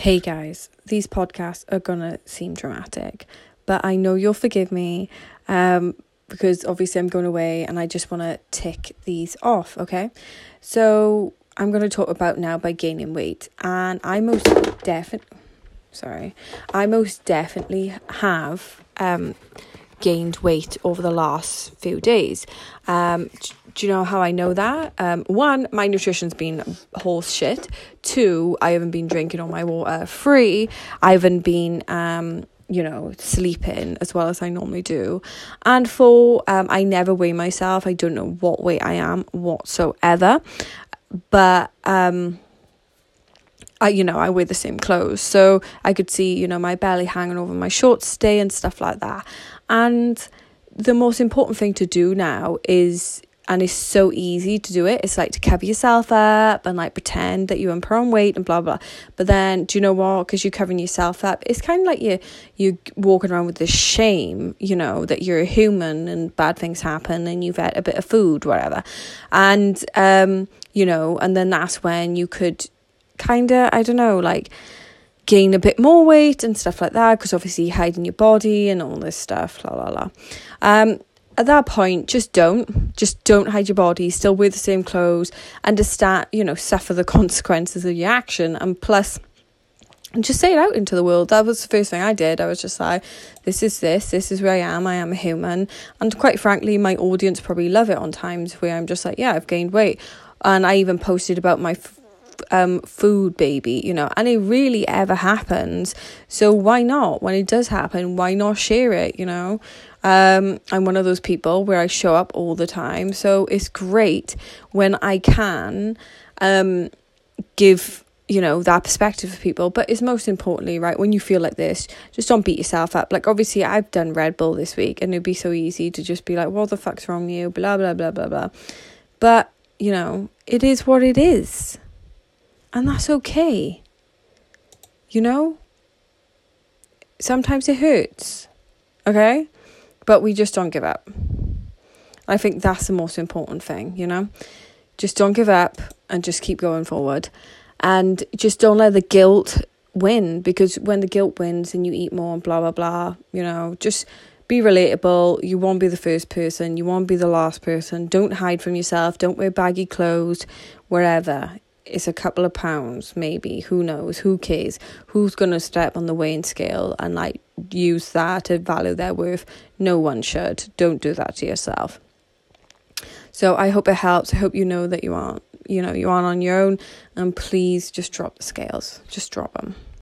Hey guys, these podcasts are gonna seem dramatic, but I know you'll forgive me um, because obviously I'm going away and I just want to tick these off, okay? So I'm to talk about now by gaining weight, and I most definitely, sorry, I most definitely have um, gained weight over the last few days. Um, do you know how I know that? Um, one, my nutrition's been horse shit. Two, I haven't been drinking all my water. Three, I haven't been um, you know, sleeping as well as I normally do. And four, um, I never weigh myself. I don't know what weight I am whatsoever. But um I you know, I wear the same clothes. So I could see, you know, my belly hanging over my shorts stay and stuff like that. And the most important thing to do now is and it's so easy to do it. It's like to cover yourself up and like pretend that you're in on weight and blah blah. But then, do you know what? Because you're covering yourself up, it's kind of like you you walking around with this shame, you know, that you're a human and bad things happen and you've had a bit of food, whatever, and um, you know, and then that's when you could kind of, I don't know, like gain a bit more weight and stuff like that because obviously hiding your body and all this stuff la la la um at that point, just don't. Just don't hide your body. Still wear the same clothes. Understand, you know, suffer the consequences of your action. And plus, just say it out into the world. That was the first thing I did. I was just like, this is this, this is where I am. I am a human. And quite frankly, my audience probably love it on times where I'm just like, yeah, I've gained weight. And I even posted about my um food baby you know and it really ever happens. So why not? When it does happen why not share it you know? Um, I'm one of those people where I show up all the time. So it's great when I can um, give you know that perspective for people. But it's most importantly right when you feel like this just don't beat yourself up. Like obviously i've done red bull this week and it'd be so easy to just be like what the fuck's wrong with you? Blah blah blah blah blah. But you know it is what it is and that's okay you know sometimes it hurts okay but we just don't give up. I think that's the most important thing, you know? Just don't give up and just keep going forward. And just don't let the guilt win because when the guilt wins and you eat more and blah, blah, blah, you know, just be relatable. You won't be the first person, you won't be the last person. Don't hide from yourself, don't wear baggy clothes wherever it's a couple of pounds, maybe. Who knows? Who cares? Who's going to step on the weighing scale and like use that to value their worth? No one should. Don't do that to yourself. So I hope it helps. I hope you know that you aren't, you know, you aren't on your own. And please just drop the scales. Just drop them.